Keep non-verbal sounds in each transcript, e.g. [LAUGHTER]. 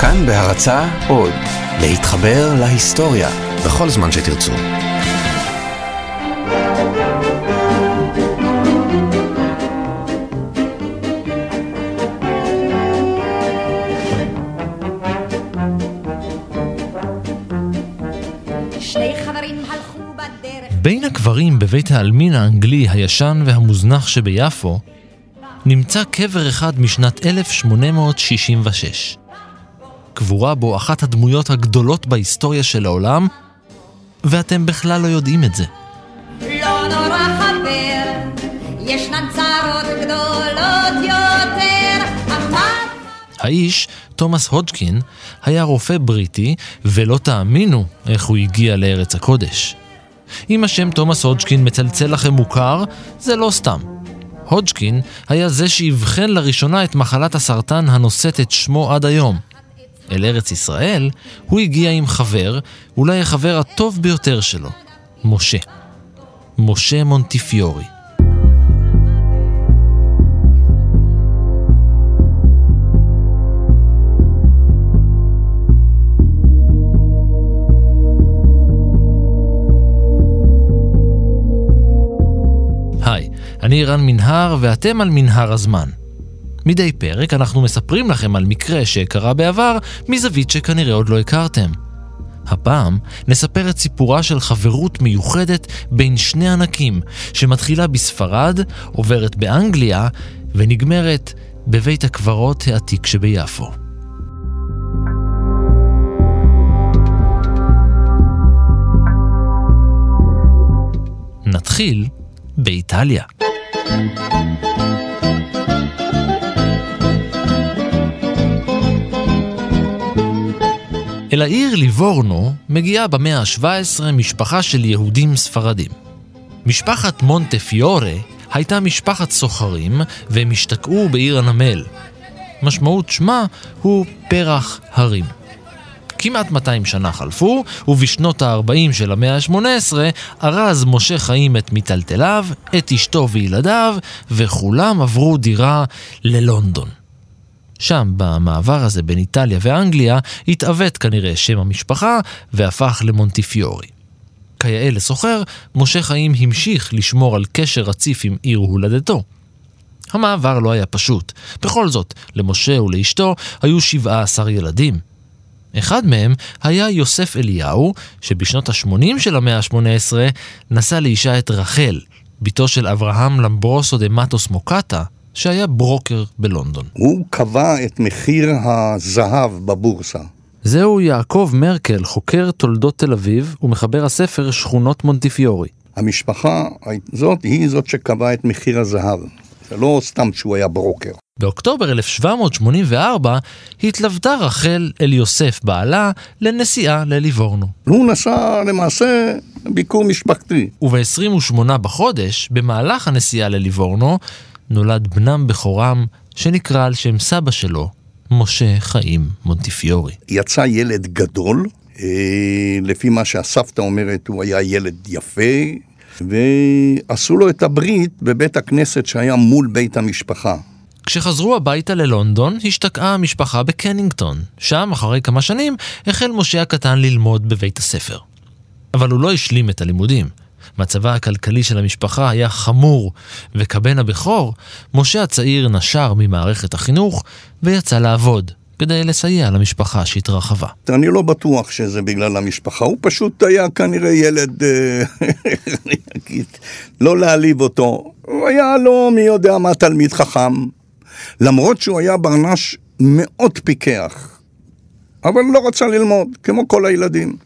כאן בהרצה עוד, להתחבר להיסטוריה בכל זמן שתרצו. בין הקברים בבית העלמין האנגלי הישן והמוזנח שביפו נמצא קבר אחד משנת 1866. קבורה בו אחת הדמויות הגדולות בהיסטוריה של העולם, ואתם בכלל לא יודעים את זה. לא נורא חבר, ישנן צרות גדולות יותר, האיש, תומאס הודגקין, היה רופא בריטי, ולא תאמינו איך הוא הגיע לארץ הקודש. אם השם תומאס הודגקין מצלצל לכם מוכר, זה לא סתם. הודגקין היה זה שאבחן לראשונה את מחלת הסרטן הנושאת את שמו עד היום. אל ארץ ישראל, הוא הגיע עם חבר, אולי החבר הטוב ביותר שלו, משה. משה מונטיפיורי. היי, אני רן מנהר ואתם על מנהר הזמן. מדי פרק אנחנו מספרים לכם על מקרה שקרה בעבר מזווית שכנראה עוד לא הכרתם. הפעם נספר את סיפורה של חברות מיוחדת בין שני ענקים, שמתחילה בספרד, עוברת באנגליה ונגמרת בבית הקברות העתיק שביפו. נתחיל באיטליה. אל העיר ליבורנו מגיעה במאה ה-17 משפחה של יהודים ספרדים. משפחת מונטה פיורה הייתה משפחת סוחרים והם השתקעו בעיר הנמל. משמעות שמה הוא פרח הרים. כמעט 200 שנה חלפו, ובשנות ה-40 של המאה ה-18 ארז משה חיים את מיטלטליו, את אשתו וילדיו, וכולם עברו דירה ללונדון. שם, במעבר הזה בין איטליה ואנגליה, התעוות כנראה שם המשפחה והפך למונטיפיורי. כיאה לסוחר, משה חיים המשיך לשמור על קשר רציף עם עיר הולדתו. המעבר לא היה פשוט. בכל זאת, למשה ולאשתו היו 17 ילדים. אחד מהם היה יוסף אליהו, שבשנות ה-80 של המאה ה-18 נשא לאישה את רחל, בתו של אברהם למברוסו דה מטוס מוקטה, שהיה ברוקר בלונדון. הוא קבע את מחיר הזהב בבורסה. זהו יעקב מרקל, חוקר תולדות תל אביב ומחבר הספר שכונות מונטיפיורי. המשפחה הזאת היא זאת שקבעה את מחיר הזהב. זה לא סתם שהוא היה ברוקר. באוקטובר 1784 התלוותה רחל אל יוסף בעלה לנסיעה לליבורנו. הוא נסע למעשה ביקור משפחתי. וב-28 בחודש, במהלך הנסיעה לליבורנו, נולד בנם בכורם, שנקרא על שם סבא שלו, משה חיים מונטיפיורי. יצא ילד גדול, אה, לפי מה שהסבתא אומרת, הוא היה ילד יפה, ועשו לו את הברית בבית הכנסת שהיה מול בית המשפחה. כשחזרו הביתה ללונדון, השתקעה המשפחה בקנינגטון. שם, אחרי כמה שנים, החל משה הקטן ללמוד בבית הספר. אבל הוא לא השלים את הלימודים. מצבה הכלכלי של המשפחה היה חמור, וכבן הבכור, משה הצעיר נשר ממערכת החינוך ויצא לעבוד, כדי לסייע למשפחה שהתרחבה. אני לא בטוח שזה בגלל המשפחה, הוא פשוט היה כנראה ילד, אה, [LAUGHS] אני אגיד, לא להעליב אותו. הוא היה לא מי יודע מה תלמיד חכם, למרות שהוא היה ברנש מאוד פיקח, אבל לא רצה ללמוד, כמו כל הילדים.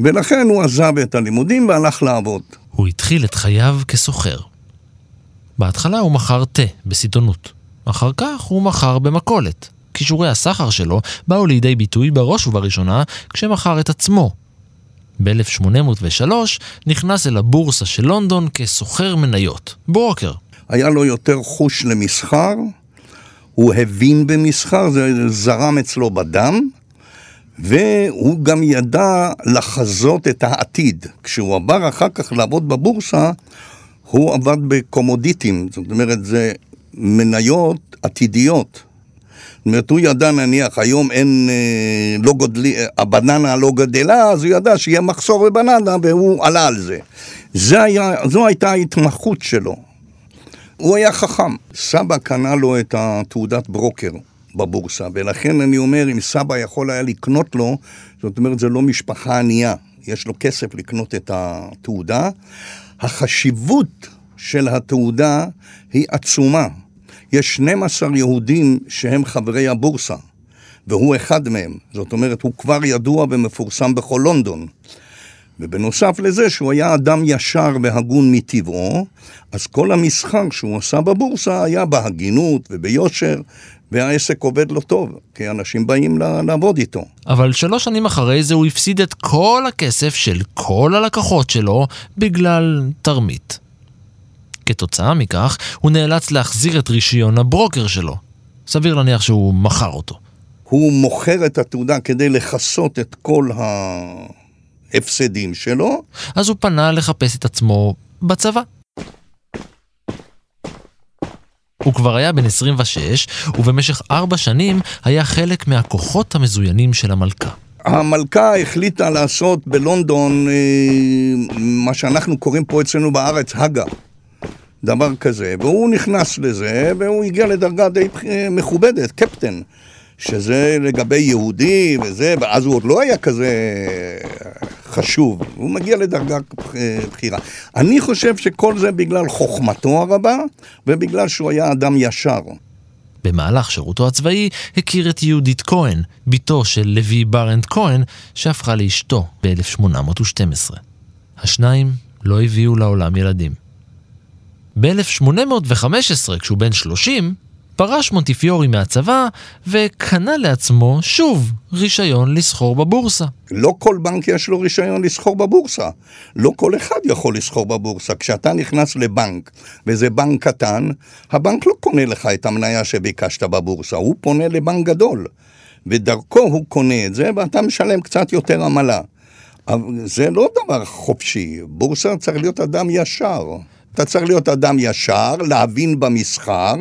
ולכן הוא עזב את הלימודים והלך לעבוד. הוא התחיל את חייו כסוחר. בהתחלה הוא מכר תה בסיטונות. אחר כך הוא מכר במכולת. כישורי הסחר שלו באו לידי ביטוי בראש ובראשונה כשמכר את עצמו. ב-1803 נכנס אל הבורסה של לונדון כסוחר מניות, ברוקר. היה לו יותר חוש למסחר, הוא הבין במסחר, זה זרם אצלו בדם, והוא גם ידע לחזות את העתיד. כשהוא עבר אחר כך לעבוד בבורסה, הוא עבד בקומודיטים, זאת אומרת, זה מניות עתידיות. זאת אומרת, הוא ידע נניח, היום אין, אה, לא גודלי, הבננה לא גדלה, אז הוא ידע שיהיה מחסור בבננה, והוא עלה על זה. זה היה, זו הייתה ההתמחות שלו. הוא היה חכם. סבא קנה לו את התעודת ברוקר בבורסה, ולכן אני אומר, אם סבא יכול היה לקנות לו, זאת אומרת, זה לא משפחה ענייה. יש לו כסף לקנות את התעודה. החשיבות של התעודה היא עצומה. יש 12 יהודים שהם חברי הבורסה, והוא אחד מהם. זאת אומרת, הוא כבר ידוע ומפורסם בכל לונדון. ובנוסף לזה שהוא היה אדם ישר והגון מטבעו, אז כל המסחר שהוא עשה בבורסה היה בהגינות וביושר, והעסק עובד לו טוב, כי אנשים באים לעבוד איתו. אבל שלוש שנים אחרי זה הוא הפסיד את כל הכסף של כל הלקוחות שלו בגלל תרמית. כתוצאה מכך, הוא נאלץ להחזיר את רישיון הברוקר שלו. סביר להניח שהוא מכר אותו. הוא מוכר את התעודה כדי לכסות את כל ההפסדים שלו. אז הוא פנה לחפש את עצמו בצבא. הוא כבר היה בן 26, ובמשך ארבע שנים היה חלק מהכוחות המזוינים של המלכה. המלכה החליטה לעשות בלונדון אה, מה שאנחנו קוראים פה אצלנו בארץ הגה. דבר כזה, והוא נכנס לזה, והוא הגיע לדרגה די מכובדת, קפטן, שזה לגבי יהודי וזה, ואז הוא עוד לא היה כזה חשוב, הוא מגיע לדרגה בכירה. אני חושב שכל זה בגלל חוכמתו הרבה, ובגלל שהוא היה אדם ישר. במהלך שירותו הצבאי הכיר את יהודית כהן, בתו של לוי ברנד כהן, שהפכה לאשתו ב-1812. השניים לא הביאו לעולם ילדים. ב-1815, כשהוא בן 30, פרש מונטיפיורי מהצבא וקנה לעצמו שוב רישיון לסחור בבורסה. לא כל בנק יש לו רישיון לסחור בבורסה. לא כל אחד יכול לסחור בבורסה. כשאתה נכנס לבנק, וזה בנק קטן, הבנק לא קונה לך את המניה שביקשת בבורסה, הוא פונה לבנק גדול. ודרכו הוא קונה את זה, ואתה משלם קצת יותר עמלה. אבל זה לא דבר חופשי, בורסה צריך להיות אדם ישר. אתה צריך להיות אדם ישר, להבין במסחר,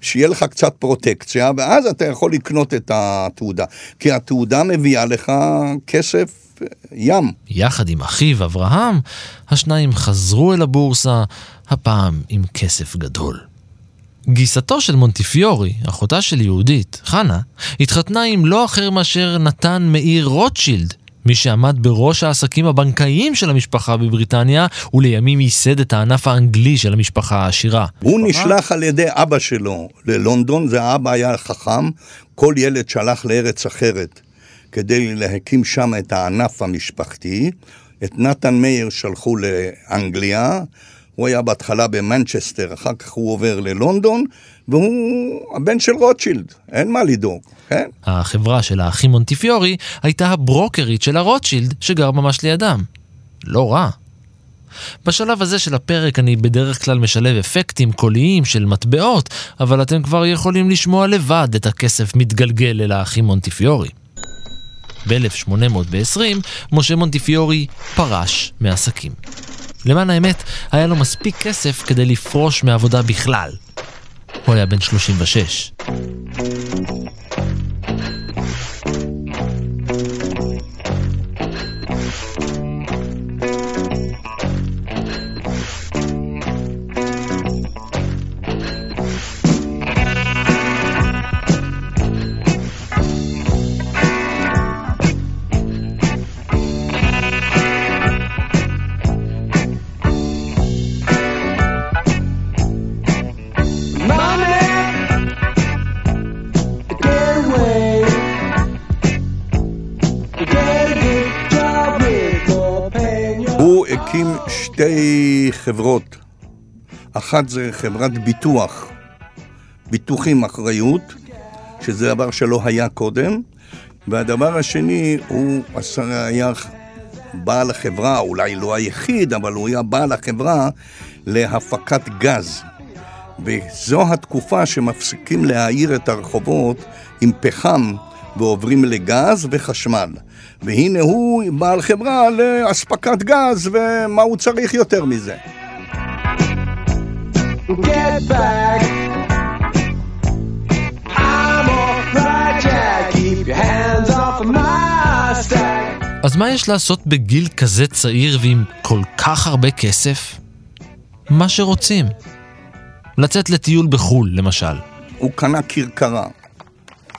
שיהיה לך קצת פרוטקציה, ואז אתה יכול לקנות את התעודה. כי התעודה מביאה לך כסף ים. יחד עם אחיו אברהם, השניים חזרו אל הבורסה, הפעם עם כסף גדול. גיסתו של מונטיפיורי, אחותה של יהודית, חנה, התחתנה עם לא אחר מאשר נתן מאיר רוטשילד, מי שעמד בראש העסקים הבנקאיים של המשפחה בבריטניה, ולימים ייסד את הענף האנגלי של המשפחה העשירה. הוא נשלח על ידי אבא שלו ללונדון, זה האבא היה חכם, כל ילד שלח לארץ אחרת כדי להקים שם את הענף המשפחתי. את נתן מאיר שלחו לאנגליה, הוא היה בהתחלה במנצ'סטר, אחר כך הוא עובר ללונדון, והוא הבן של רוטשילד, אין מה לדאוג, כן? החברה של האחים מונטיפיורי הייתה הברוקרית של הרוטשילד שגר ממש לידם. לא רע. בשלב הזה של הפרק אני בדרך כלל משלב אפקטים קוליים של מטבעות, אבל אתם כבר יכולים לשמוע לבד את הכסף מתגלגל אל האחים מונטיפיורי. ב-1820 משה מונטיפיורי פרש מעסקים. למען האמת, היה לו מספיק כסף כדי לפרוש מעבודה בכלל. הוא היה בן 36. חברות. אחת זה חברת ביטוח, ביטוחים אחריות, שזה דבר שלא היה קודם, והדבר השני הוא היה בעל החברה, אולי לא היחיד, אבל הוא היה בעל החברה להפקת גז. וזו התקופה שמפסיקים להאיר את הרחובות עם פחם ועוברים לגז וחשמל. והנה הוא בעל חברה לאספקת גז, ומה הוא צריך יותר מזה? Get back. אז מה יש לעשות בגיל כזה צעיר ועם כל כך הרבה כסף? מה שרוצים. לצאת לטיול בחו"ל, למשל. הוא קנה כרכרה,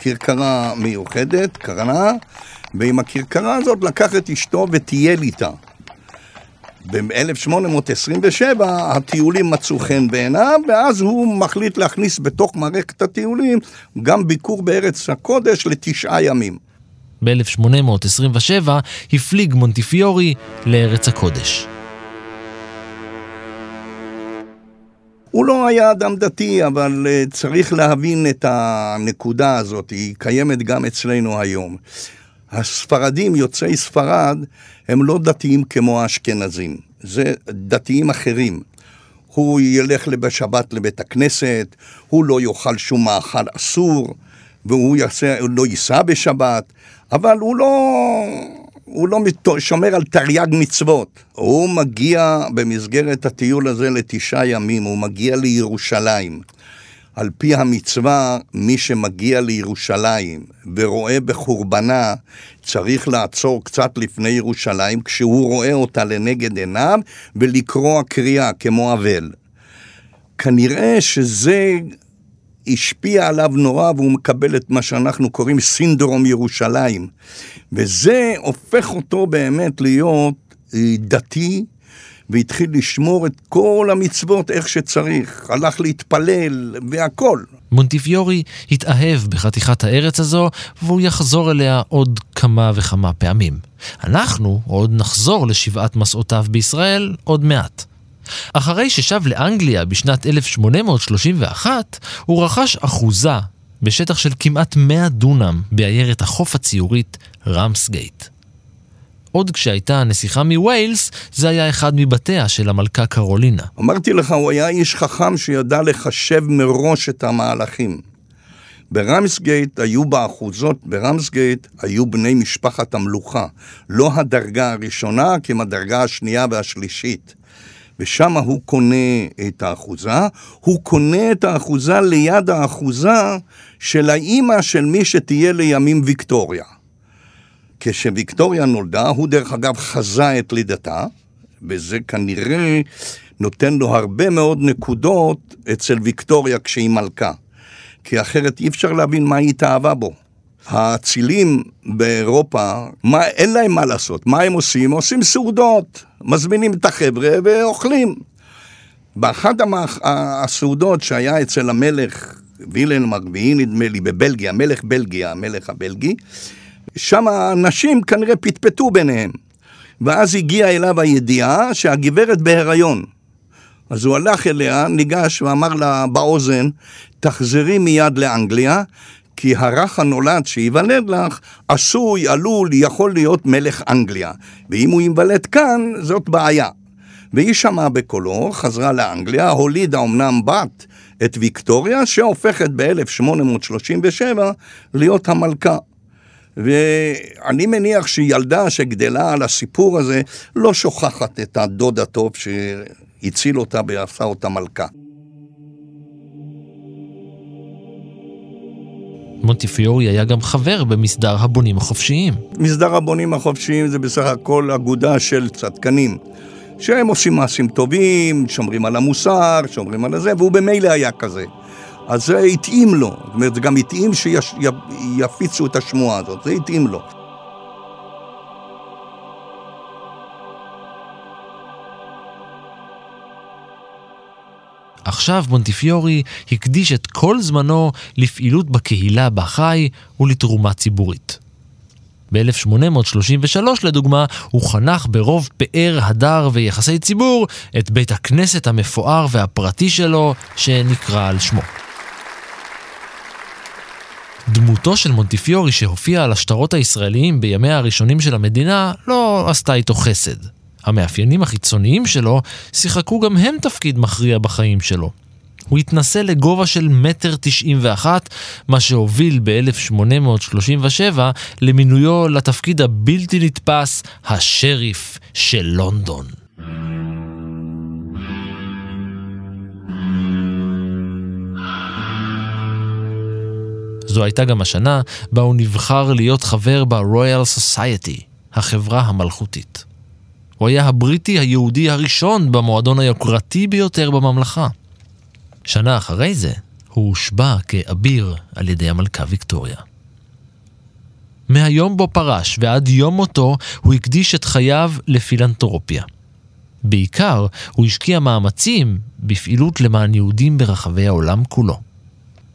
כרכרה מיוחדת, קרנה, ועם הכרכרה הזאת לקח את אשתו וטייל איתה. ב-1827 הטיולים מצאו חן בעיניו, ואז הוא מחליט להכניס בתוך מערכת הטיולים גם ביקור בארץ הקודש לתשעה ימים. ב-1827 הפליג מונטיפיורי לארץ הקודש. הוא לא היה אדם דתי, אבל אה, צריך להבין את הנקודה הזאת, היא קיימת גם אצלנו היום. הספרדים, יוצאי ספרד, הם לא דתיים כמו האשכנזים, זה דתיים אחרים. הוא ילך בשבת לבית הכנסת, הוא לא יאכל שום מאכל אסור, והוא יעשה, לא ייסע בשבת, אבל הוא לא, הוא לא שומר על תרי"ג מצוות. הוא מגיע במסגרת הטיול הזה לתשעה ימים, הוא מגיע לירושלים. על פי המצווה, מי שמגיע לירושלים ורואה בחורבנה, צריך לעצור קצת לפני ירושלים, כשהוא רואה אותה לנגד עיניו, ולקרוע קריאה כמו אבל. כנראה שזה השפיע עליו נורא והוא מקבל את מה שאנחנו קוראים סינדרום ירושלים. וזה הופך אותו באמת להיות אה, דתי, והתחיל לשמור את כל המצוות איך שצריך, הלך להתפלל והכל. מונטיפיורי התאהב בחתיכת הארץ הזו, והוא יחזור אליה עוד כמה וכמה פעמים. אנחנו עוד נחזור לשבעת מסעותיו בישראל עוד מעט. אחרי ששב לאנגליה בשנת 1831, הוא רכש אחוזה בשטח של כמעט 100 דונם בעיירת החוף הציורית רמסגייט. עוד כשהייתה הנסיכה מווילס, זה היה אחד מבתיה של המלכה קרולינה. אמרתי לך, הוא היה איש חכם שידע לחשב מראש את המהלכים. ברמסגייט היו באחוזות, ברמסגייט היו בני משפחת המלוכה. לא הדרגה הראשונה, כי הם הדרגה השנייה והשלישית. ושם הוא קונה את האחוזה, הוא קונה את האחוזה ליד האחוזה של האימא של מי שתהיה לימים ויקטוריה. כשוויקטוריה נולדה, הוא דרך אגב חזה את לידתה, וזה כנראה נותן לו הרבה מאוד נקודות אצל ויקטוריה כשהיא מלכה. כי אחרת אי אפשר להבין מה היא התאהבה בו. האצילים באירופה, מה, אין להם מה לעשות. מה הם עושים? עושים סעודות. מזמינים את החבר'ה ואוכלים. באחת. הסעודות שהיה אצל המלך וילן הרביעי, נדמה לי, בבלגיה, מלך בלגיה, המלך הבלגי, שם האנשים כנראה פטפטו ביניהם. ואז הגיעה אליו הידיעה שהגברת בהיריון. אז הוא הלך אליה, ניגש ואמר לה באוזן, תחזרי מיד לאנגליה, כי הרך הנולד שייוולד לך עשוי, עלול, יכול להיות מלך אנגליה. ואם הוא ייוולד כאן, זאת בעיה. והיא שמעה בקולו, חזרה לאנגליה, הולידה אמנם בת את ויקטוריה, שהופכת ב-1837 להיות המלכה. ואני מניח שילדה שגדלה על הסיפור הזה לא שוכחת את הדוד הטוב שהציל אותה ועשה אותה מלכה. מונטיפיורי היה גם חבר במסדר הבונים החופשיים. מסדר הבונים החופשיים זה בסך הכל אגודה של צדקנים. שהם עושים מעשים טובים, שומרים על המוסר, שומרים על הזה, והוא במילא היה כזה. אז זה התאים לו, זאת אומרת, זה גם התאים שיפיצו את השמועה הזאת, זה התאים לו. עכשיו מונטיפיורי הקדיש את כל זמנו לפעילות בקהילה בה חי ולתרומה ציבורית. ב-1833 לדוגמה, הוא חנך ברוב פאר, הדר ויחסי ציבור את בית הכנסת המפואר והפרטי שלו, שנקרא על שמו. דמותו של מונטיפיורי שהופיע על השטרות הישראליים בימיה הראשונים של המדינה לא עשתה איתו חסד. המאפיינים החיצוניים שלו שיחקו גם הם תפקיד מכריע בחיים שלו. הוא התנסה לגובה של מטר תשעים ואחת, מה שהוביל ב-1837 למינויו לתפקיד הבלתי נתפס, השריף של לונדון. זו הייתה גם השנה בה הוא נבחר להיות חבר ב-Royal Society, החברה המלכותית. הוא היה הבריטי היהודי הראשון במועדון היוקרתי ביותר בממלכה. שנה אחרי זה, הוא הושבע כאביר על ידי המלכה ויקטוריה. מהיום בו פרש ועד יום מותו הוא הקדיש את חייו לפילנטרופיה. בעיקר הוא השקיע מאמצים בפעילות למען יהודים ברחבי העולם כולו.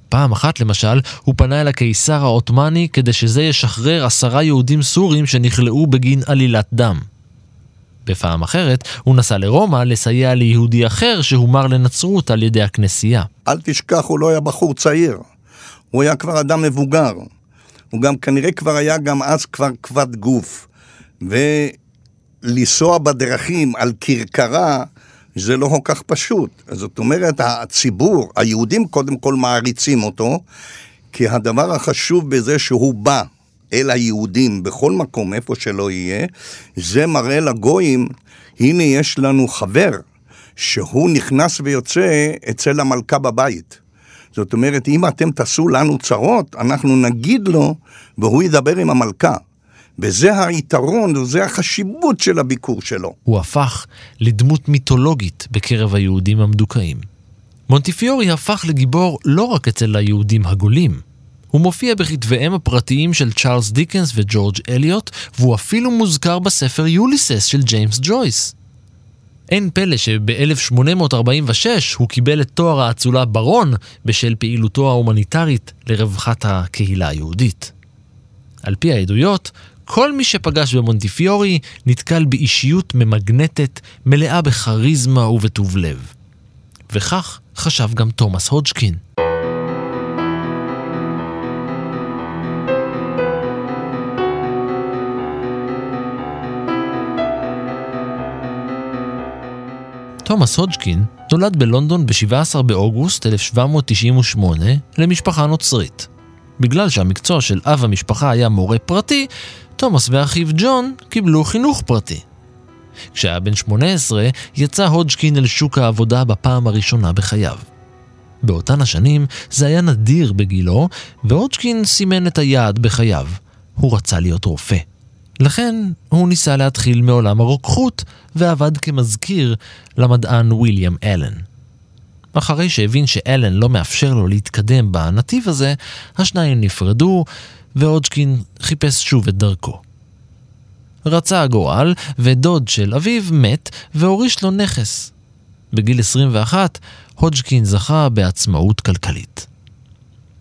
פעם אחת למשל, הוא פנה אל הקיסר העות'מאני כדי שזה ישחרר עשרה יהודים סורים שנכלאו בגין עלילת דם. בפעם אחרת, הוא נסע לרומא לסייע ליהודי אחר שהומר לנצרות על ידי הכנסייה. אל תשכח, הוא לא היה בחור צעיר. הוא היה כבר אדם מבוגר. הוא גם כנראה כבר היה גם אז כבר כבד גוף. ולנסוע בדרכים על כרכרה, זה לא כל כך פשוט. זאת אומרת, הציבור, היהודים קודם כל מעריצים אותו, כי הדבר החשוב בזה שהוא בא אל היהודים בכל מקום, איפה שלא יהיה, זה מראה לגויים, הנה יש לנו חבר, שהוא נכנס ויוצא אצל המלכה בבית. זאת אומרת, אם אתם תעשו לנו צרות, אנחנו נגיד לו, והוא ידבר עם המלכה. וזה היתרון, וזה החשיבות של הביקור שלו. הוא הפך לדמות מיתולוגית בקרב היהודים המדוכאים. מונטיפיורי הפך לגיבור לא רק אצל היהודים הגולים. הוא מופיע בכתביהם הפרטיים של צ'ארלס דיקנס וג'ורג' אליוט, והוא אפילו מוזכר בספר יוליסס של ג'יימס ג'ויס. אין פלא שב-1846 הוא קיבל את תואר האצולה ברון בשל פעילותו ההומניטרית לרווחת הקהילה היהודית. על פי העדויות, כל מי שפגש במונטיפיורי נתקל באישיות ממגנטת, מלאה בכריזמה ובטוב לב. וכך חשב גם תומאס הודג'קין. תומאס הודג'קין נולד בלונדון ב-17 באוגוסט 1798 למשפחה נוצרית. בגלל שהמקצוע של אב המשפחה היה מורה פרטי, תומאס ואחיו ג'ון קיבלו חינוך פרטי. כשהיה בן 18, יצא הודג'קין אל שוק העבודה בפעם הראשונה בחייו. באותן השנים זה היה נדיר בגילו, והודג'קין סימן את היעד בחייו. הוא רצה להיות רופא. לכן הוא ניסה להתחיל מעולם הרוקחות ועבד כמזכיר למדען ויליאם אלן. אחרי שהבין שאלן לא מאפשר לו להתקדם בנתיב הזה, השניים נפרדו והודג'קין חיפש שוב את דרכו. רצה הגורל, ודוד של אביו מת והוריש לו נכס. בגיל 21, הודג'קין זכה בעצמאות כלכלית.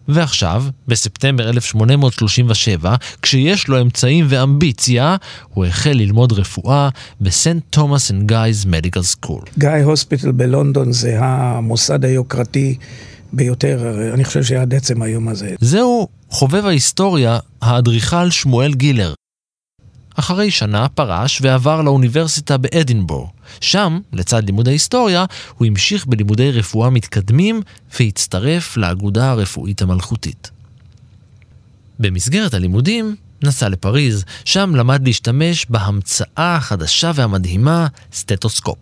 ועכשיו, בספטמבר 1837, כשיש לו אמצעים ואמביציה, הוא החל ללמוד רפואה ב St Thomas and Guy's Medical School. Guy's Hospital בלונדון זה המוסד היוקרתי ביותר, אני חושב שעד עצם היום הזה. זהו חובב ההיסטוריה, האדריכל שמואל גילר. אחרי שנה פרש ועבר לאוניברסיטה באדינבורו. שם, לצד לימוד ההיסטוריה, הוא המשיך בלימודי רפואה מתקדמים והצטרף לאגודה הרפואית המלכותית. במסגרת הלימודים נסע לפריז, שם למד להשתמש בהמצאה החדשה והמדהימה, סטטוסקופ.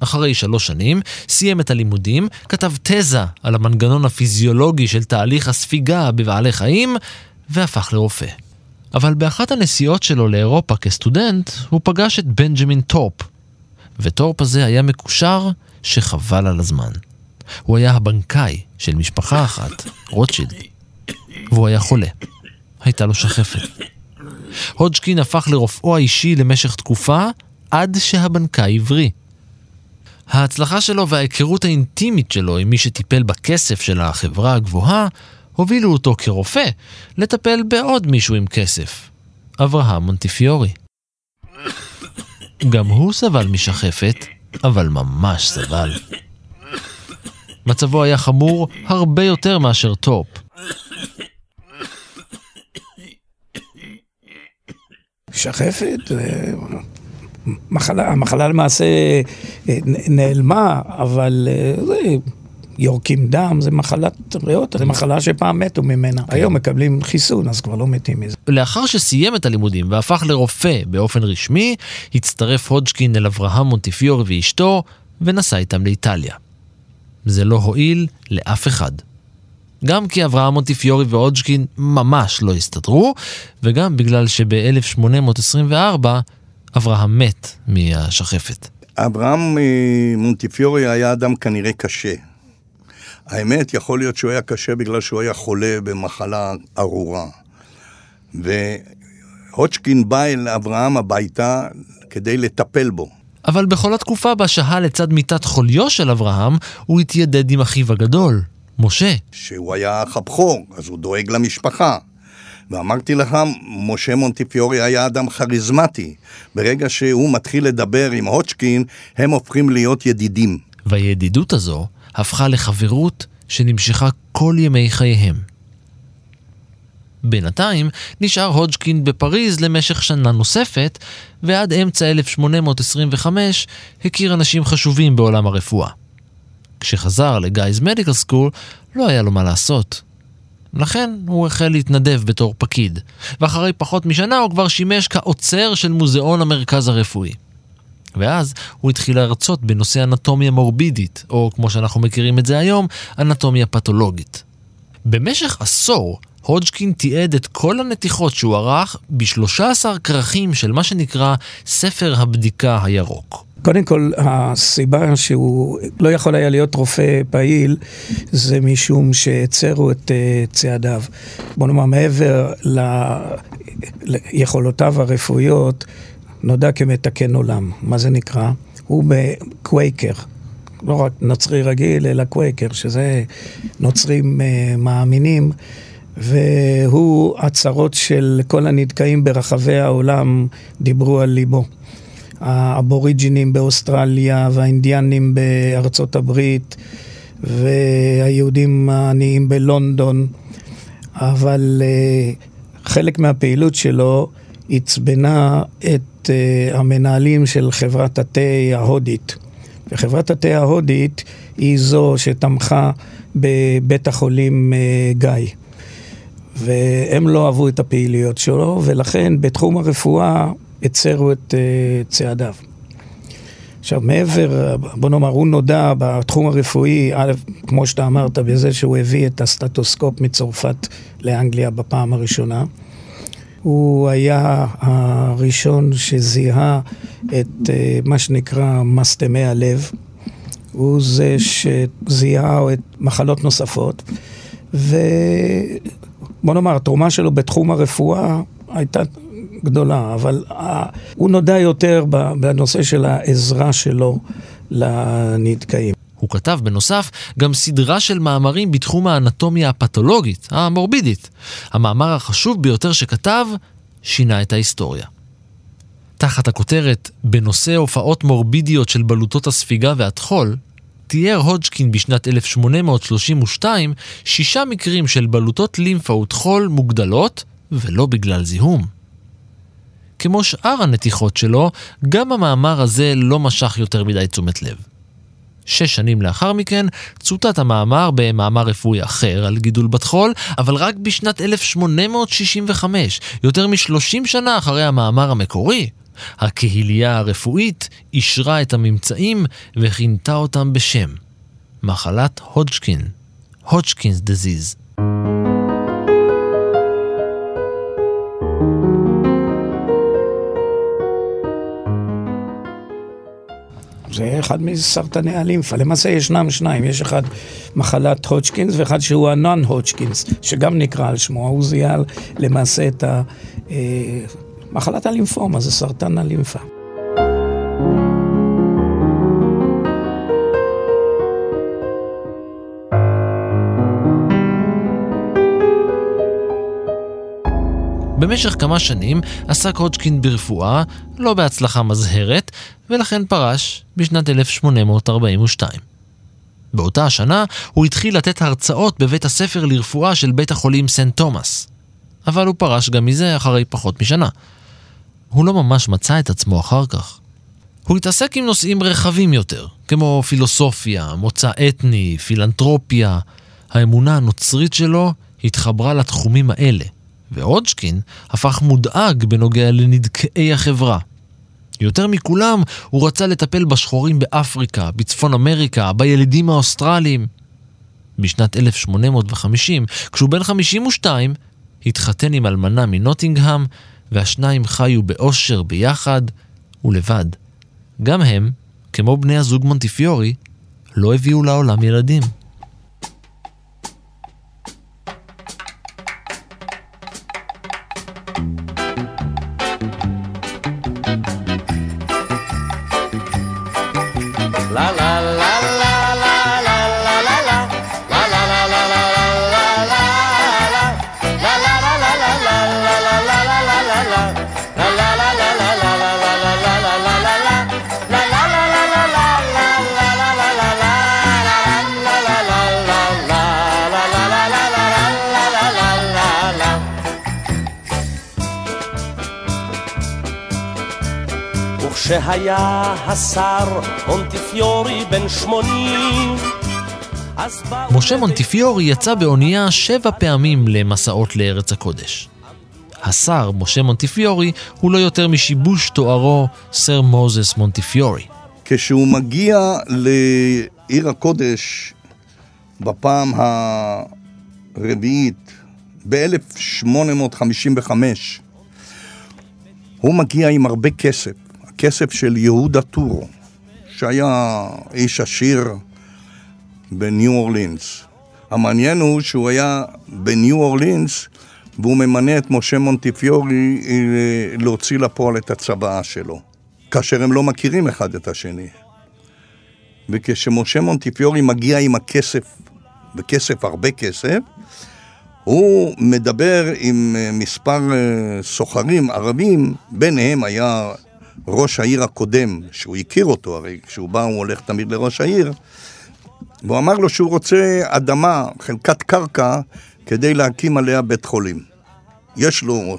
אחרי שלוש שנים, סיים את הלימודים, כתב תזה על המנגנון הפיזיולוגי של תהליך הספיגה בבעלי חיים, והפך לרופא. אבל באחת הנסיעות שלו לאירופה כסטודנט, הוא פגש את בנג'מין טורפ. וטורפ הזה היה מקושר שחבל על הזמן. הוא היה הבנקאי של משפחה אחת, רוטשילד, והוא היה חולה. הייתה לו שחפת. הודג'קין הפך לרופאו האישי למשך תקופה, עד שהבנקאי הבריא. ההצלחה שלו וההיכרות האינטימית שלו עם מי שטיפל בכסף של החברה הגבוהה הובילו אותו כרופא לטפל בעוד מישהו עם כסף, אברהם מונטיפיורי. גם הוא סבל משחפת, אבל ממש סבל. מצבו היה חמור הרבה יותר מאשר טורפ. שחפת, אה, מחלה, המחלה למעשה אה, נעלמה, אבל אה, יורקים דם, זה מחלת ריאות, זו מחלה שפעם מתו ממנה. כן. היום מקבלים חיסון, אז כבר לא מתים מזה. לאחר שסיים את הלימודים והפך לרופא באופן רשמי, הצטרף הודג'קין אל אברהם מונטיפיורי ואשתו, ונסע איתם לאיטליה. זה לא הועיל לאף אחד. גם כי אברהם מונטיפיורי והודג'קין ממש לא הסתדרו, וגם בגלל שב-1824 אברהם מת מהשחפת. אברהם אה, מונטיפיורי היה אדם כנראה קשה. האמת, יכול להיות שהוא היה קשה בגלל שהוא היה חולה במחלה ארורה. והודג'קין בא אל אברהם הביתה כדי לטפל בו. אבל בכל התקופה בה שהה לצד מיטת חוליו של אברהם, הוא התיידד עם אחיו הגדול, משה. שהוא היה אח הבכור, אז הוא דואג למשפחה. ואמרתי לך, משה מונטיפיורי היה אדם כריזמטי. ברגע שהוא מתחיל לדבר עם הוצ'קין, הם הופכים להיות ידידים. והידידות הזו הפכה לחברות שנמשכה כל ימי חייהם. בינתיים נשאר הודג'קין בפריז למשך שנה נוספת, ועד אמצע 1825 הכיר אנשים חשובים בעולם הרפואה. כשחזר לגייז מדיקל סקול, לא היה לו מה לעשות. לכן הוא החל להתנדב בתור פקיד, ואחרי פחות משנה הוא כבר שימש כעוצר של מוזיאון המרכז הרפואי. ואז הוא התחיל להרצות בנושא אנטומיה מורבידית, או כמו שאנחנו מכירים את זה היום, אנטומיה פתולוגית. במשך עשור, הודג'קין תיעד את כל הנתיחות שהוא ערך ב-13 כרכים של מה שנקרא ספר הבדיקה הירוק. קודם כל, הסיבה שהוא לא יכול היה להיות רופא פעיל, זה משום שהצרו את uh, צעדיו. בוא נאמר, מעבר ל... ליכולותיו הרפואיות, נודע כמתקן עולם. מה זה נקרא? הוא בקווייקר. לא רק נוצרי רגיל, אלא קווייקר, שזה נוצרים uh, מאמינים. והוא, הצהרות של כל הנדכאים ברחבי העולם דיברו על ליבו. האבוריג'ינים באוסטרליה והאינדיאנים בארצות הברית והיהודים העניים בלונדון, אבל uh, חלק מהפעילות שלו עצבנה את uh, המנהלים של חברת התה ההודית. וחברת התה ההודית היא זו שתמכה בבית החולים uh, גיא. והם לא אהבו את הפעילויות שלו, ולכן בתחום הרפואה הצרו את uh, צעדיו. עכשיו, מעבר, בוא נאמר, הוא נודע בתחום הרפואי, א', כמו שאתה אמרת, בזה שהוא הביא את הסטטוסקופ מצרפת לאנגליה בפעם הראשונה. הוא היה הראשון שזיהה את uh, מה שנקרא מסתמי הלב. הוא זה שזיהה את מחלות נוספות, ובוא נאמר, התרומה שלו בתחום הרפואה הייתה גדולה, אבל uh, הוא נודע יותר בנושא של העזרה שלו לנדכאים. הוא כתב בנוסף גם סדרה של מאמרים בתחום האנטומיה הפתולוגית, המורבידית. המאמר החשוב ביותר שכתב שינה את ההיסטוריה. תחת הכותרת "בנושא הופעות מורבידיות של בלוטות הספיגה והטחול", תיאר הודג'קין בשנת 1832 שישה מקרים של בלוטות לימפה וטחול מוגדלות, ולא בגלל זיהום. כמו שאר הנתיחות שלו, גם המאמר הזה לא משך יותר מדי תשומת לב. שש שנים לאחר מכן צוטט המאמר במאמר רפואי אחר על גידול בת חול, אבל רק בשנת 1865, יותר מ-30 שנה אחרי המאמר המקורי. הקהילייה הרפואית אישרה את הממצאים וכינתה אותם בשם מחלת הודג'קין, הודג'קינס דזיז. זה אחד מסרטני הלימפה. למעשה ישנם שניים, יש אחד מחלת הודג'קינס ואחד שהוא הנון הודג'קינס, שגם נקרא על שמו. הוא זיהה למעשה את ה... אה, מחלת הלימפומה, זה סרטן הלימפה. במשך כמה שנים עסק הודג'קין ברפואה, לא בהצלחה מזהרת, ולכן פרש בשנת 1842. באותה השנה הוא התחיל לתת הרצאות בבית הספר לרפואה של בית החולים סנט תומאס. אבל הוא פרש גם מזה אחרי פחות משנה. הוא לא ממש מצא את עצמו אחר כך. הוא התעסק עם נושאים רחבים יותר, כמו פילוסופיה, מוצא אתני, פילנטרופיה. האמונה הנוצרית שלו התחברה לתחומים האלה, והודג'קין הפך מודאג בנוגע לנדכאי החברה. יותר מכולם, הוא רצה לטפל בשחורים באפריקה, בצפון אמריקה, בילידים האוסטרליים. בשנת 1850, כשהוא בן 52, התחתן עם אלמנה מנוטינגהם, והשניים חיו באושר ביחד ולבד. גם הם, כמו בני הזוג מונטיפיורי, לא הביאו לעולם ילדים. וכשהיה השר מונטיפיורי בן שמונים משה מונטיפיורי יצא באונייה שבע פעמים למסעות לארץ הקודש. השר משה מונטיפיורי הוא לא יותר משיבוש תוארו סר מוזס מונטיפיורי. כשהוא מגיע לעיר הקודש בפעם הרביעית, ב-1855, הוא מגיע עם הרבה כסף. הכסף של יהודה טורו, שהיה איש עשיר בניו אורלינס. המעניין הוא שהוא היה בניו אורלינס והוא ממנה את משה מונטיפיורי אה, להוציא לפועל את הצוואה שלו, כאשר הם לא מכירים אחד את השני. וכשמשה מונטיפיורי מגיע עם הכסף, וכסף הרבה כסף, הוא מדבר עם אה, מספר אה, סוחרים ערבים, ביניהם היה ראש העיר הקודם, שהוא הכיר אותו, הרי כשהוא בא הוא הולך תמיד לראש העיר, והוא אמר לו שהוא רוצה אדמה, חלקת קרקע, כדי להקים עליה בית חולים. יש לו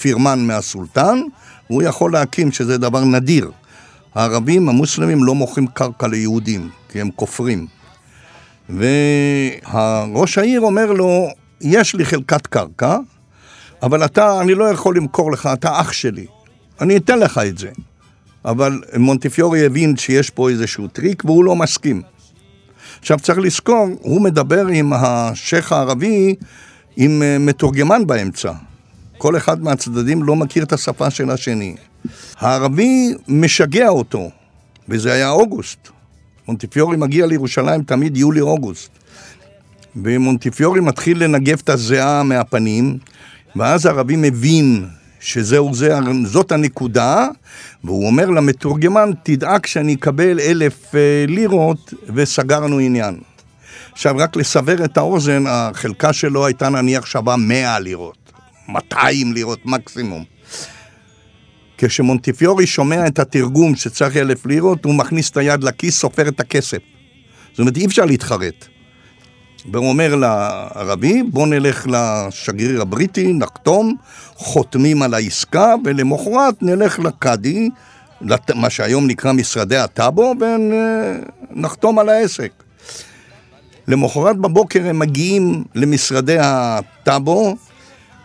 פירמן מהסולטן, והוא יכול להקים, שזה דבר נדיר. הערבים, המוסלמים, לא מוכרים קרקע ליהודים, כי הם כופרים. וראש העיר אומר לו, יש לי חלקת קרקע, אבל אתה, אני לא יכול למכור לך, אתה אח שלי. אני אתן לך את זה. אבל מונטיפיורי הבין שיש פה איזשהו טריק והוא לא מסכים. עכשיו צריך לזכור, הוא מדבר עם השייח הערבי עם אה, מתורגמן באמצע. כל אחד מהצדדים לא מכיר את השפה של השני. הערבי משגע אותו, וזה היה אוגוסט. מונטיפיורי מגיע לירושלים תמיד יולי-אוגוסט. ומונטיפיורי מתחיל לנגב את הזיעה מהפנים, ואז הערבי מבין שזהו זה, זאת הנקודה, והוא אומר למתורגמן, תדאג שאני אקבל אלף אה, לירות, וסגרנו עניין. עכשיו, רק לסבר את האוזן, החלקה שלו הייתה נניח שווה 100 לירות, 200 לירות מקסימום. כשמונטיפיורי שומע את התרגום שצריך אלף לירות, הוא מכניס את היד לכיס, סופר את הכסף. זאת אומרת, אי אפשר להתחרט. והוא אומר לערבי, בוא נלך לשגריר הבריטי, נחתום, חותמים על העסקה, ולמחרת נלך לקאדי, מה שהיום נקרא משרדי הטאבו, ונחתום על העסק. למחרת בבוקר הם מגיעים למשרדי הטאבו,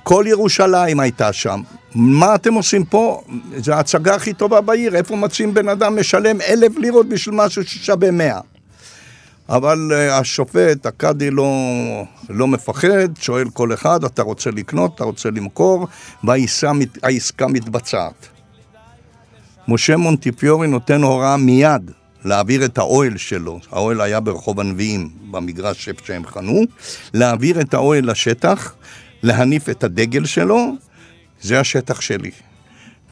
כל ירושלים הייתה שם. מה אתם עושים פה? זו ההצגה הכי טובה בעיר, איפה מוצאים בן אדם משלם אלף לירות בשביל משהו ששווה מאה? אבל uh, השופט, הקאדי לא, לא מפחד, שואל כל אחד, אתה רוצה לקנות, אתה רוצה למכור, והעסקה מתבצעת. משה מונטיפיורי נותן הוראה מיד להעביר את האוהל שלו, האוהל היה ברחוב הנביאים, במגרש איפה שהם חנו, להעביר את האוהל לשטח, להניף את הדגל שלו, זה השטח שלי.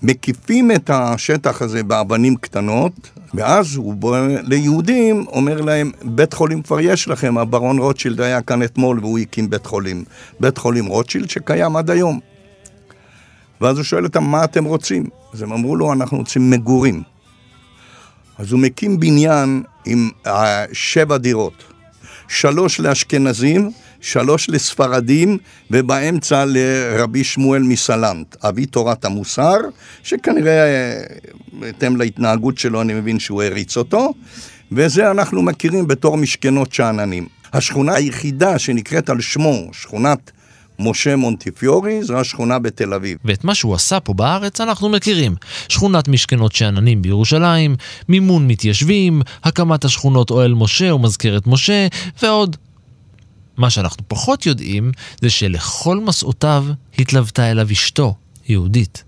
מקיפים את השטח הזה באבנים קטנות, ואז הוא בא ליהודים, אומר להם, בית חולים כבר יש לכם, הברון רוטשילד היה כאן אתמול והוא הקים בית חולים. בית חולים רוטשילד שקיים עד היום. ואז הוא שואל אותם, מה אתם רוצים? אז הם אמרו לו, אנחנו רוצים מגורים. אז הוא מקים בניין עם אה, שבע דירות. שלוש לאשכנזים, שלוש לספרדים, ובאמצע לרבי שמואל מסלנט, אבי תורת המוסר, שכנראה, בהתאם להתנהגות שלו, אני מבין שהוא הריץ אותו, וזה אנחנו מכירים בתור משכנות שאננים. השכונה היחידה שנקראת על שמו, שכונת משה מונטיפיורי, זו השכונה בתל אביב. ואת מה שהוא עשה פה בארץ אנחנו מכירים. שכונת משכנות שאננים בירושלים, מימון מתיישבים, הקמת השכונות אוהל משה ומזכרת משה, ועוד. מה שאנחנו פחות יודעים זה שלכל מסעותיו התלוותה אליו אשתו, יהודית.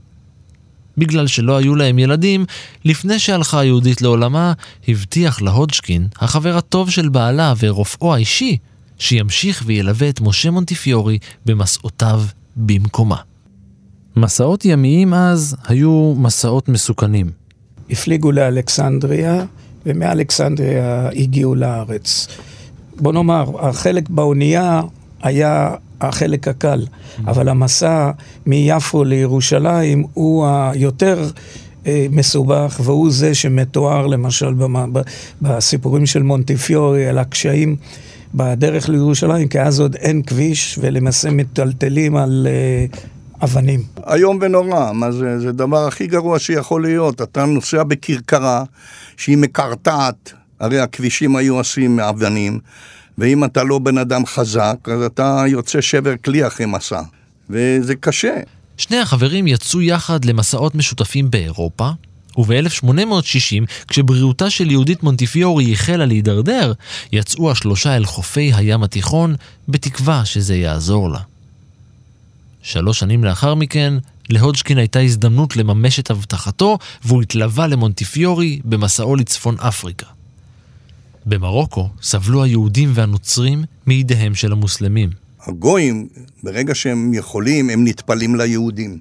בגלל שלא היו להם ילדים, לפני שהלכה היהודית לעולמה, הבטיח להודשקין, החבר הטוב של בעלה ורופאו האישי, שימשיך וילווה את משה מונטיפיורי במסעותיו במקומה. מסעות ימיים אז היו מסעות מסוכנים. הפליגו לאלכסנדריה, ומאלכסנדריה הגיעו לארץ. בוא נאמר, החלק באונייה היה החלק הקל, אבל המסע מיפו לירושלים הוא היותר אה, מסובך, והוא זה שמתואר למשל במ- ב- בסיפורים של מונטיפיורי על הקשיים בדרך לירושלים, כי אז עוד אין כביש, ולמעשה מטלטלים על אה, אבנים. איום ונורא, מה זה, זה הדבר הכי גרוע שיכול להיות. אתה נוסע בכרכרה שהיא מקרטעת, הרי הכבישים היו עשויים מאבנים, ואם אתה לא בן אדם חזק, אז אתה יוצא שבר כלי אחרי מסע. וזה קשה. שני החברים יצאו יחד למסעות משותפים באירופה, וב-1860, כשבריאותה של יהודית מונטיפיורי החלה להידרדר, יצאו השלושה אל חופי הים התיכון, בתקווה שזה יעזור לה. שלוש שנים לאחר מכן, להודשקין הייתה הזדמנות לממש את הבטחתו, והוא התלווה למונטיפיורי במסעו לצפון אפריקה. במרוקו סבלו היהודים והנוצרים מידיהם של המוסלמים. הגויים, ברגע שהם יכולים, הם נטפלים ליהודים.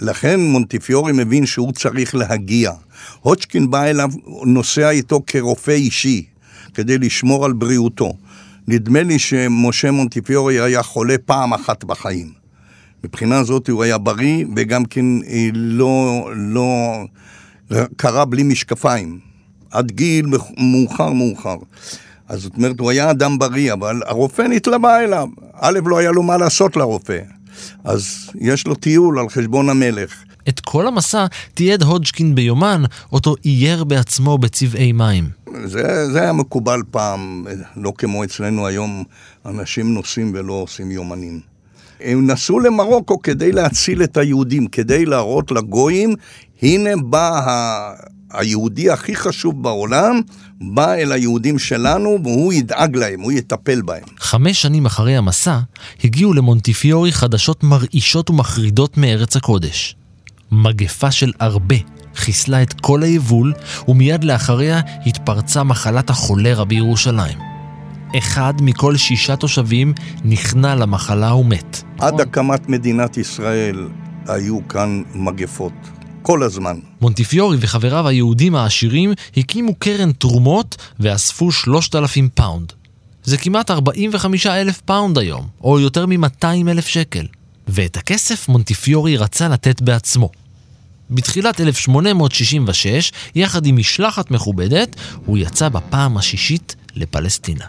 לכן מונטיפיורי מבין שהוא צריך להגיע. הוצ'קין בא אליו, נוסע איתו כרופא אישי, כדי לשמור על בריאותו. נדמה לי שמשה מונטיפיורי היה חולה פעם אחת בחיים. מבחינה זאת הוא היה בריא, וגם כן אה, לא, לא קרה בלי משקפיים. עד גיל מאוחר מאוחר. אז זאת אומרת, הוא היה אדם בריא, אבל הרופא נתלווה אליו. א', לא היה לו מה לעשות לרופא. אז יש לו טיול על חשבון המלך. את כל המסע תיעד הודג'קין ביומן, אותו אייר בעצמו בצבעי מים. זה, זה היה מקובל פעם, לא כמו אצלנו היום, אנשים נוסעים ולא עושים יומנים. הם נסעו למרוקו כדי להציל את היהודים, כדי להראות לגויים, הנה בא. היהודי הכי חשוב בעולם, בא אל היהודים שלנו והוא ידאג להם, הוא יטפל בהם. חמש שנים אחרי המסע, הגיעו למונטיפיורי חדשות מרעישות ומחרידות מארץ הקודש. מגפה של ארבה חיסלה את כל היבול, ומיד לאחריה התפרצה מחלת החולרה בירושלים. אחד מכל שישה תושבים נכנע למחלה ומת. עד הקמת מדינת ישראל היו כאן מגפות. כל הזמן. מונטיפיורי וחבריו היהודים העשירים הקימו קרן תרומות ואספו 3,000 פאונד. זה כמעט 45 אלף פאונד היום, או יותר מ-200 אלף שקל. ואת הכסף מונטיפיורי רצה לתת בעצמו. בתחילת 1866, יחד עם משלחת מכובדת, הוא יצא בפעם השישית לפלסטינה.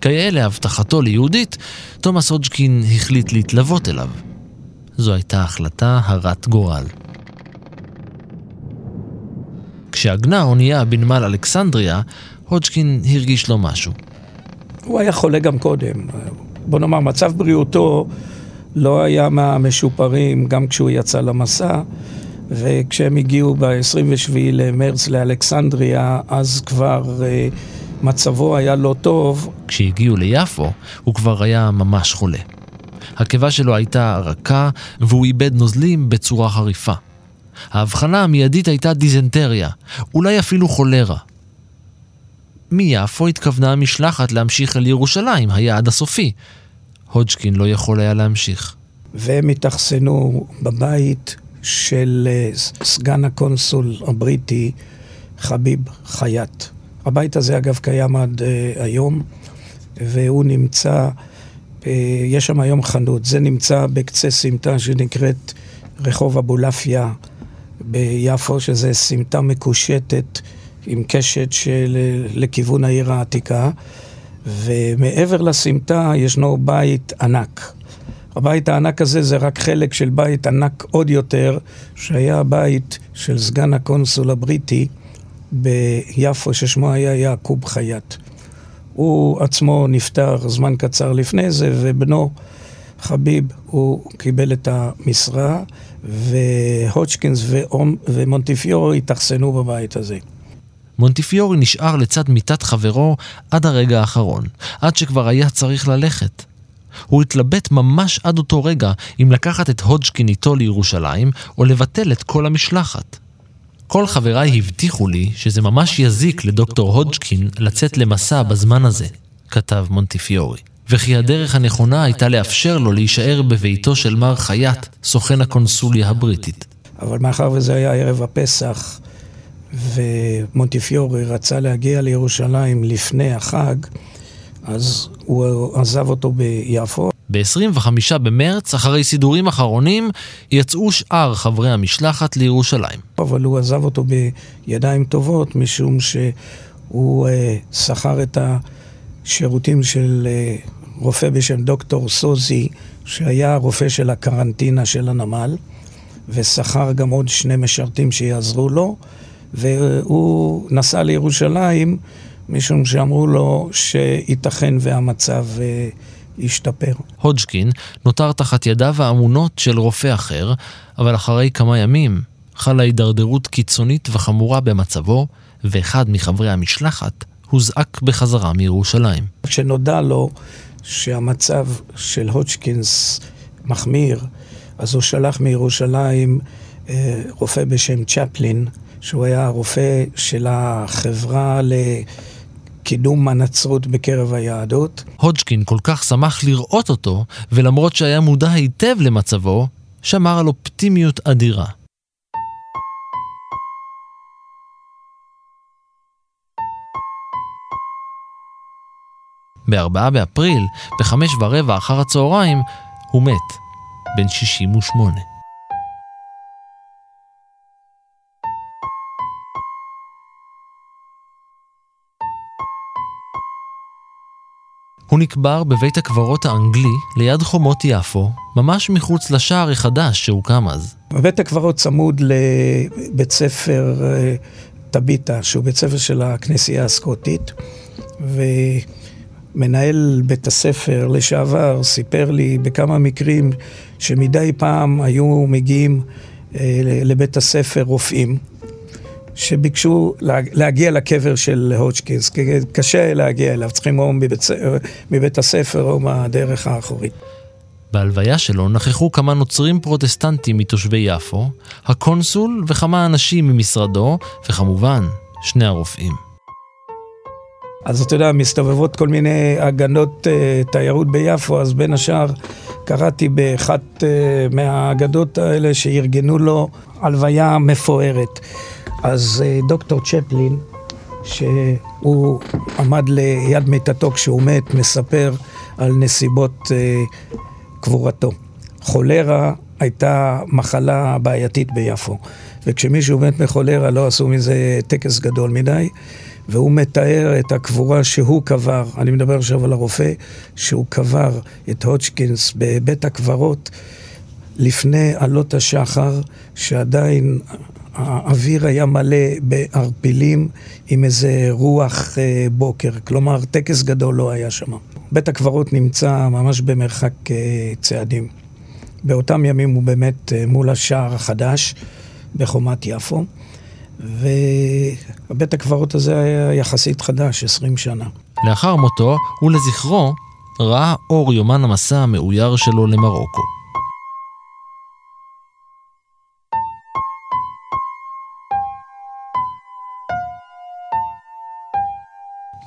כיאה להבטחתו ליהודית, תומאס הודג'קין החליט להתלוות אליו. זו הייתה החלטה הרת גורל. כשעגנה האונייה בנמל אלכסנדריה, הודג'קין הרגיש לו משהו. הוא היה חולה גם קודם. בוא נאמר, מצב בריאותו לא היה מהמשופרים גם כשהוא יצא למסע, וכשהם הגיעו ב-27 למרץ לאלכסנדריה, אז כבר אה, מצבו היה לא טוב. כשהגיעו ליפו, הוא כבר היה ממש חולה. הקיבה שלו הייתה רכה, והוא איבד נוזלים בצורה חריפה. ההבחנה המיידית הייתה דיזנטריה, אולי אפילו חולרה. מיפו התכוונה המשלחת להמשיך אל ירושלים, היעד הסופי. הודג'קין לא יכול היה להמשיך. והם התאכסנו בבית של אה, סגן הקונסול הבריטי חביב חייט. הבית הזה אגב קיים עד אה, היום, והוא נמצא, אה, יש שם היום חנות, זה נמצא בקצה סמטה שנקראת רחוב אבולעפיה ביפו, שזה סמטה מקושטת עם קשת של, לכיוון העיר העתיקה, ומעבר לסמטה ישנו בית ענק. הבית הענק הזה זה רק חלק של בית ענק עוד יותר, שהיה הבית של סגן הקונסול הבריטי ביפו, ששמו היה יעקוב חייט. הוא עצמו נפטר זמן קצר לפני זה, ובנו חביב, הוא קיבל את המשרה, והודשקינס ומונטיפיורו התאכסנו בבית הזה. מונטיפיורי נשאר לצד מיטת חברו עד הרגע האחרון, עד שכבר היה צריך ללכת. הוא התלבט ממש עד אותו רגע אם לקחת את הודג'קין איתו לירושלים או לבטל את כל המשלחת. כל חבריי הבטיחו לי שזה ממש יזיק לדוקטור הודג'קין לצאת למסע בזמן הזה, כתב מונטיפיורי, וכי הדרך הנכונה הייתה לאפשר לו להישאר בביתו של מר חייט, סוכן הקונסוליה הבריטית. אבל מאחר וזה היה ערב הפסח, ומונטיפיורי רצה להגיע לירושלים לפני החג, אז הוא עזב אותו ביפו. ב-25 במרץ, אחרי סידורים אחרונים, יצאו שאר חברי המשלחת לירושלים. אבל הוא עזב אותו בידיים טובות, משום שהוא אה, שכר את השירותים של אה, רופא בשם דוקטור סוזי, שהיה רופא של הקרנטינה של הנמל, ושכר גם עוד שני משרתים שיעזרו לו, והוא נסע לירושלים. משום שאמרו לו שייתכן והמצב אה, ישתפר. הודג'קין נותר תחת ידיו האמונות של רופא אחר, אבל אחרי כמה ימים חלה הידרדרות קיצונית וחמורה במצבו, ואחד מחברי המשלחת הוזעק בחזרה מירושלים. כשנודע לו שהמצב של הודג'קינס מחמיר, אז הוא שלח מירושלים אה, רופא בשם צ'פלין, שהוא היה הרופא של החברה ל... קידום הנצרות בקרב היהדות. הודג'קין כל כך שמח לראות אותו, ולמרות שהיה מודע היטב למצבו, שמר על אופטימיות אדירה. ב-4 באפריל, בחמש ורבע אחר הצהריים, הוא מת, בן 68. הוא נקבר בבית הקברות האנגלי ליד חומות יפו, ממש מחוץ לשער החדש שהוקם אז. בית הקברות צמוד לבית ספר אה, טביטה, שהוא בית ספר של הכנסייה הסקוטית, ומנהל בית הספר לשעבר סיפר לי בכמה מקרים שמדי פעם היו מגיעים אה, לבית הספר רופאים. שביקשו להגיע לקבר של הודג'קינס, כי קשה להגיע אליו, צריכים או מבית, מבית הספר או מהדרך האחורית. בהלוויה שלו נכחו כמה נוצרים פרוטסטנטים מתושבי יפו, הקונסול וכמה אנשים ממשרדו, וכמובן, שני הרופאים. אז אתה יודע, מסתובבות כל מיני אגדות אה, תיירות ביפו, אז בין השאר קראתי באחת אה, מהאגדות האלה שארגנו לו הלוויה מפוארת. אז אה, דוקטור צ'פלין, שהוא עמד ליד מיטתו כשהוא מת, מספר על נסיבות אה, קבורתו. חולרה הייתה מחלה בעייתית ביפו, וכשמישהו מת מחולרה לא עשו מזה טקס גדול מדי, והוא מתאר את הקבורה שהוא קבר, אני מדבר עכשיו על הרופא, שהוא קבר את הודג'קינס בבית הקברות לפני עלות השחר, שעדיין האוויר היה מלא בערפילים עם איזה רוח אה, בוקר, כלומר טקס גדול לא היה שם. בית הקברות נמצא ממש במרחק אה, צעדים. באותם ימים הוא באמת אה, מול השער החדש בחומת יפו, ובית הקברות הזה היה יחסית חדש, 20 שנה. לאחר מותו, ולזכרו, ראה אור יומן המסע המאויר שלו למרוקו.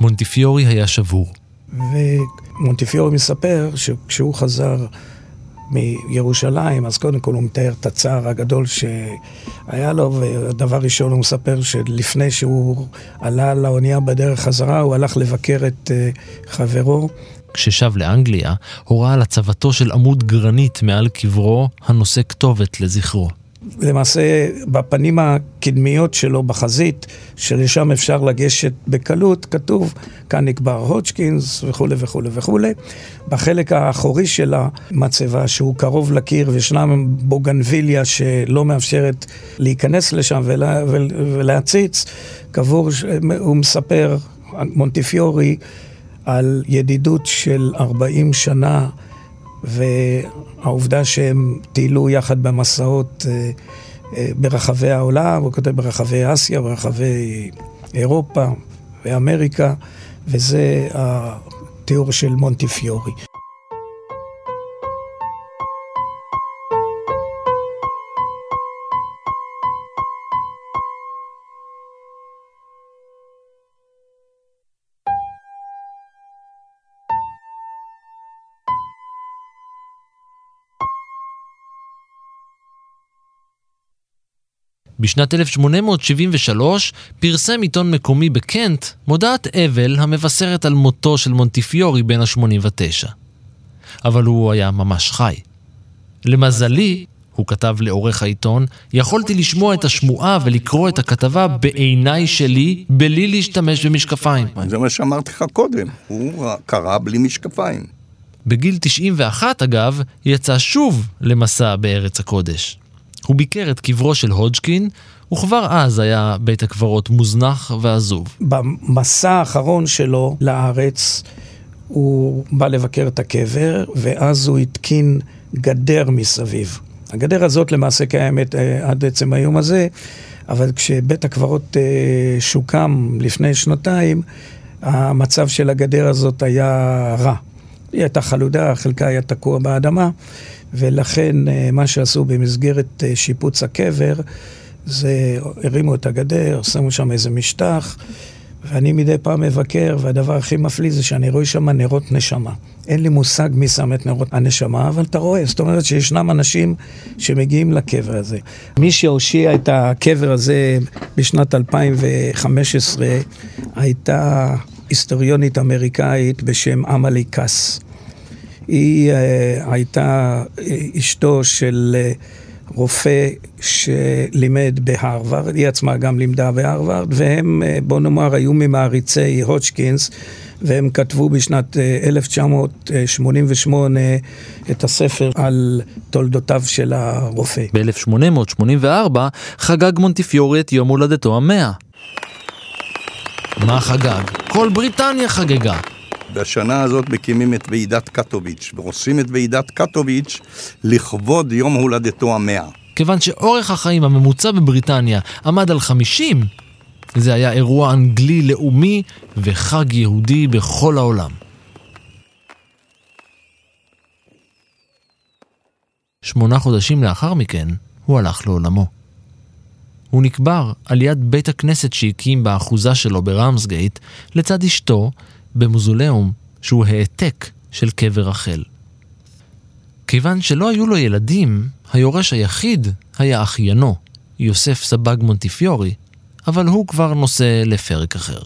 מונטיפיורי היה שבור. ומונטיפיורי מספר שכשהוא חזר מירושלים, אז קודם כל הוא מתאר את הצער הגדול שהיה לו, ודבר ראשון הוא מספר שלפני שהוא עלה לאונייה בדרך חזרה, הוא הלך לבקר את אה, חברו. כששב לאנגליה, הורה על הצבתו של עמוד גרנית מעל קברו, הנושא כתובת לזכרו. למעשה בפנים הקדמיות שלו בחזית, שלשם אפשר לגשת בקלות, כתוב כאן נקבר הודג'קינס וכולי וכולי וכולי. בחלק האחורי של המצבה, שהוא קרוב לקיר וישנם בוגנביליה שלא מאפשרת להיכנס לשם ולה, ולהציץ, קבור, הוא מספר, מונטיפיורי, על ידידות של 40 שנה והעובדה שהם טיילו יחד במסעות אה, אה, ברחבי העולם, הוא כותב ברחבי אסיה, ברחבי אירופה ואמריקה, וזה התיאור של מונטיפיורי. בשנת 1873 פרסם עיתון מקומי בקנט מודעת אבל המבשרת על מותו של מונטיפיורי בן ה-89. אבל הוא היה ממש חי. למזלי, הוא כתב לעורך העיתון, יכולתי לשמוע את השמועה ולקרוא את הכתבה בעיניי שלי, בלי להשתמש במשקפיים. זה מה שאמרתי לך קודם, הוא קרא בלי משקפיים. בגיל 91, אגב, יצא שוב למסע בארץ הקודש. הוא ביקר את קברו של הודג'קין, וכבר אז היה בית הקברות מוזנח ועזוב. במסע האחרון שלו לארץ, הוא בא לבקר את הקבר, ואז הוא התקין גדר מסביב. הגדר הזאת למעשה קיימת אה, עד עצם היום הזה, אבל כשבית הקברות אה, שוקם לפני שנתיים, המצב של הגדר הזאת היה רע. היא הייתה חלודה, חלקה היה תקוע באדמה, ולכן אה, מה שעשו במסגרת אה, שיפוץ הקבר, זה הרימו את הגדר, שמו שם איזה משטח, ואני מדי פעם מבקר, והדבר הכי מפליא זה שאני רואה שם נרות נשמה. אין לי מושג מי שם את נרות הנשמה, אבל אתה רואה, זאת אומרת שישנם אנשים שמגיעים לקבר הזה. מי שהושיע את הקבר הזה בשנת 2015 הייתה היסטוריונית אמריקאית בשם עמלי קאס. היא uh, הייתה אשתו של uh, רופא שלימד בהרווארד, היא עצמה גם לימדה בהרווארד, והם, uh, בוא נאמר, היו ממעריצי הודג'קינס, והם כתבו בשנת 1988 את הספר על תולדותיו של הרופא. ב-1884 חגג מונטיפיורי את יום הולדתו המאה. מה חגג? כל בריטניה חגגה. בשנה הזאת מקימים את ועידת קטוביץ', ועושים את ועידת קטוביץ' לכבוד יום הולדתו המאה. כיוון שאורך החיים הממוצע בבריטניה עמד על 50, זה היה אירוע אנגלי לאומי וחג יהודי בכל העולם. שמונה חודשים לאחר מכן, הוא הלך לעולמו. הוא נקבר על יד בית הכנסת שהקים באחוזה שלו ברמסגייט, לצד אשתו, במוזולאום שהוא העתק של קבר רחל. כיוון שלא היו לו ילדים, היורש היחיד היה אחיינו, יוסף סבג מונטיפיורי, אבל הוא כבר נושא לפרק אחר.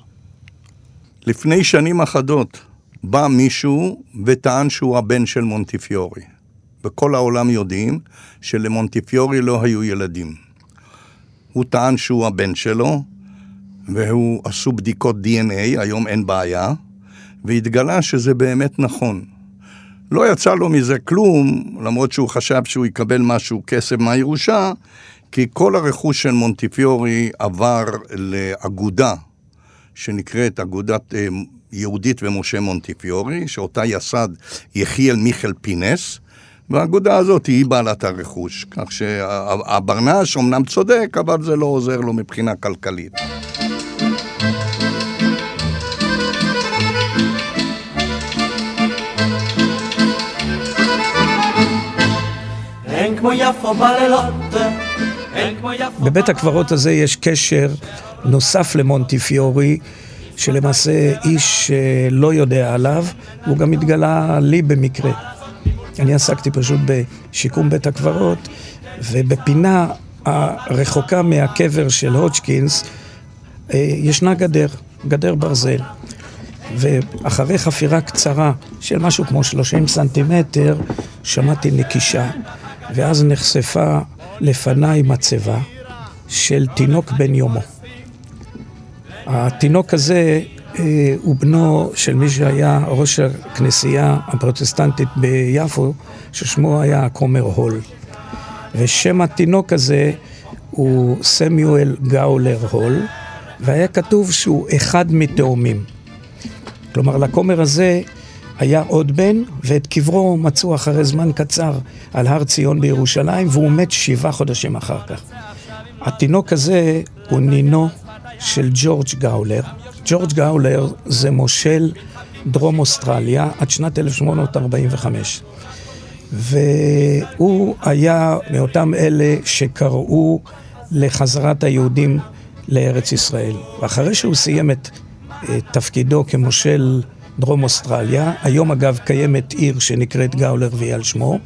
לפני שנים אחדות בא מישהו וטען שהוא הבן של מונטיפיורי. בכל העולם יודעים שלמונטיפיורי לא היו ילדים. הוא טען שהוא הבן שלו, והוא עשו בדיקות DNA, היום אין בעיה, והתגלה שזה באמת נכון. לא יצא לו מזה כלום, למרות שהוא חשב שהוא יקבל משהו, כסף מהירושה, כי כל הרכוש של מונטיפיורי עבר לאגודה שנקראת אגודת אה, יהודית ומשה מונטיפיורי, שאותה יסד יחיאל מיכאל פינס, והאגודה הזאת היא בעלת הרכוש. כך שהברנש אמנם צודק, אבל זה לא עוזר לו מבחינה כלכלית. בבית הקברות הזה יש קשר נוסף למונטיפיורי, שלמעשה איש לא יודע עליו, הוא גם התגלה לי במקרה. אני עסקתי פשוט בשיקום בית הקברות, ובפינה הרחוקה מהקבר של הודג'קינס אה, ישנה גדר, גדר ברזל. ואחרי חפירה קצרה של משהו כמו 30 סנטימטר, שמעתי נקישה. ואז נחשפה לפניי מצבה של תינוק בן יומו. התינוק הזה הוא בנו של מי שהיה ראש הכנסייה הפרוטסטנטית ביפו, ששמו היה כומר הול. ושם התינוק הזה הוא סמיואל גאולר הול, והיה כתוב שהוא אחד מתאומים. כלומר, לכומר הזה היה עוד בן, ואת קברו מצאו אחרי זמן קצר על הר ציון בירושלים, והוא מת שבעה חודשים אחר כך. התינוק הזה הוא נינו של ג'ורג' גאולר. ג'ורג' גאולר זה מושל דרום אוסטרליה עד שנת 1845. והוא היה מאותם אלה שקראו לחזרת היהודים לארץ ישראל. ואחרי שהוא סיים את תפקידו כמושל דרום אוסטרליה, היום אגב קיימת עיר שנקראת גאולר והיא על שמו,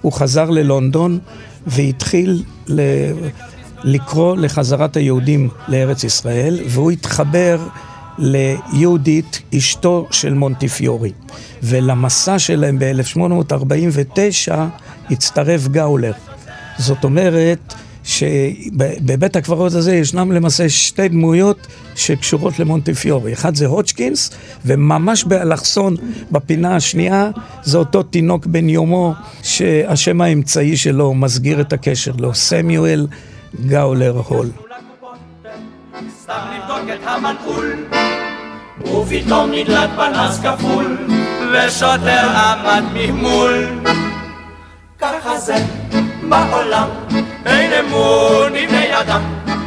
הוא חזר ללונדון והתחיל ל... לקרוא לחזרת היהודים לארץ ישראל, והוא התחבר ליהודית, אשתו של מונטיפיורי. ולמסע שלהם ב-1849 הצטרף גאולר. זאת אומרת שבבית הקברות הזה ישנם למעשה שתי דמויות שקשורות למונטיפיורי. אחד זה הוצ'קינס, וממש באלכסון, בפינה השנייה, זה אותו תינוק בן יומו, שהשם האמצעי שלו מסגיר את הקשר לו, סמיואל גאולר הול. סתם לבדוק את המנעול ופתאום נדלק פנס כפול ושוטר עמד ממול. ככה זה בעולם אין אמון עם בני אדם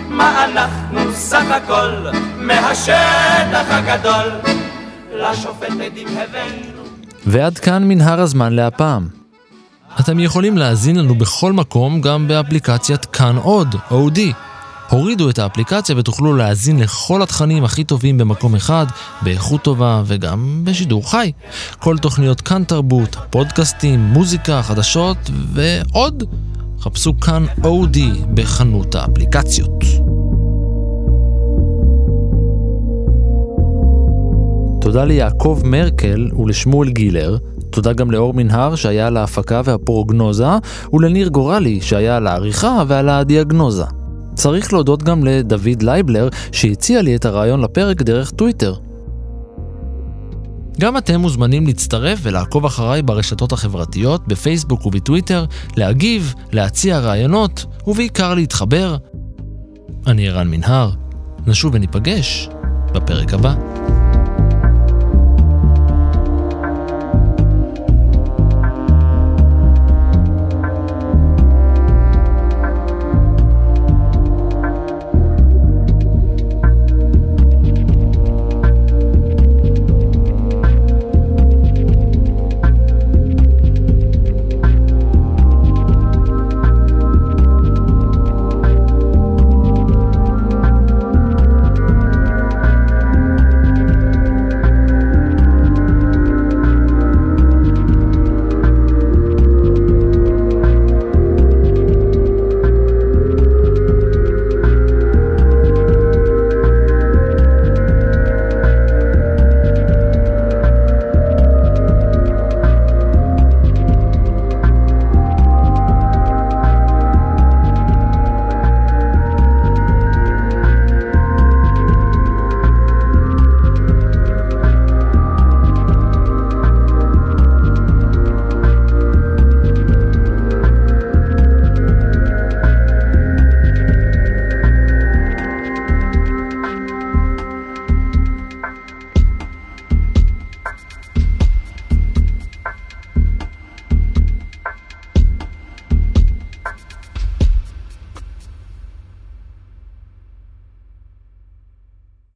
מה אנחנו סך הכל מהשטח הגדול? לשופט עדים הבאנו. ועד כאן מנהר הזמן להפעם. אתם יכולים להאזין לנו בכל מקום, גם באפליקציית כאן עוד, אודי. הורידו את האפליקציה ותוכלו להאזין לכל התכנים הכי טובים במקום אחד, באיכות טובה וגם בשידור חי. כל תוכניות כאן תרבות, פודקאסטים, מוזיקה, חדשות ועוד. חפשו כאן אודיו בחנות האפליקציות. תודה ליעקב מרקל ולשמואל גילר, תודה גם לאור מנהר שהיה על ההפקה והפרוגנוזה, ולניר גורלי שהיה על העריכה ועל הדיאגנוזה. צריך להודות גם לדוד לייבלר שהציע לי את הרעיון לפרק דרך טוויטר. גם אתם מוזמנים להצטרף ולעקוב אחריי ברשתות החברתיות, בפייסבוק ובטוויטר, להגיב, להציע רעיונות, ובעיקר להתחבר. אני ערן מנהר, נשוב וניפגש בפרק הבא.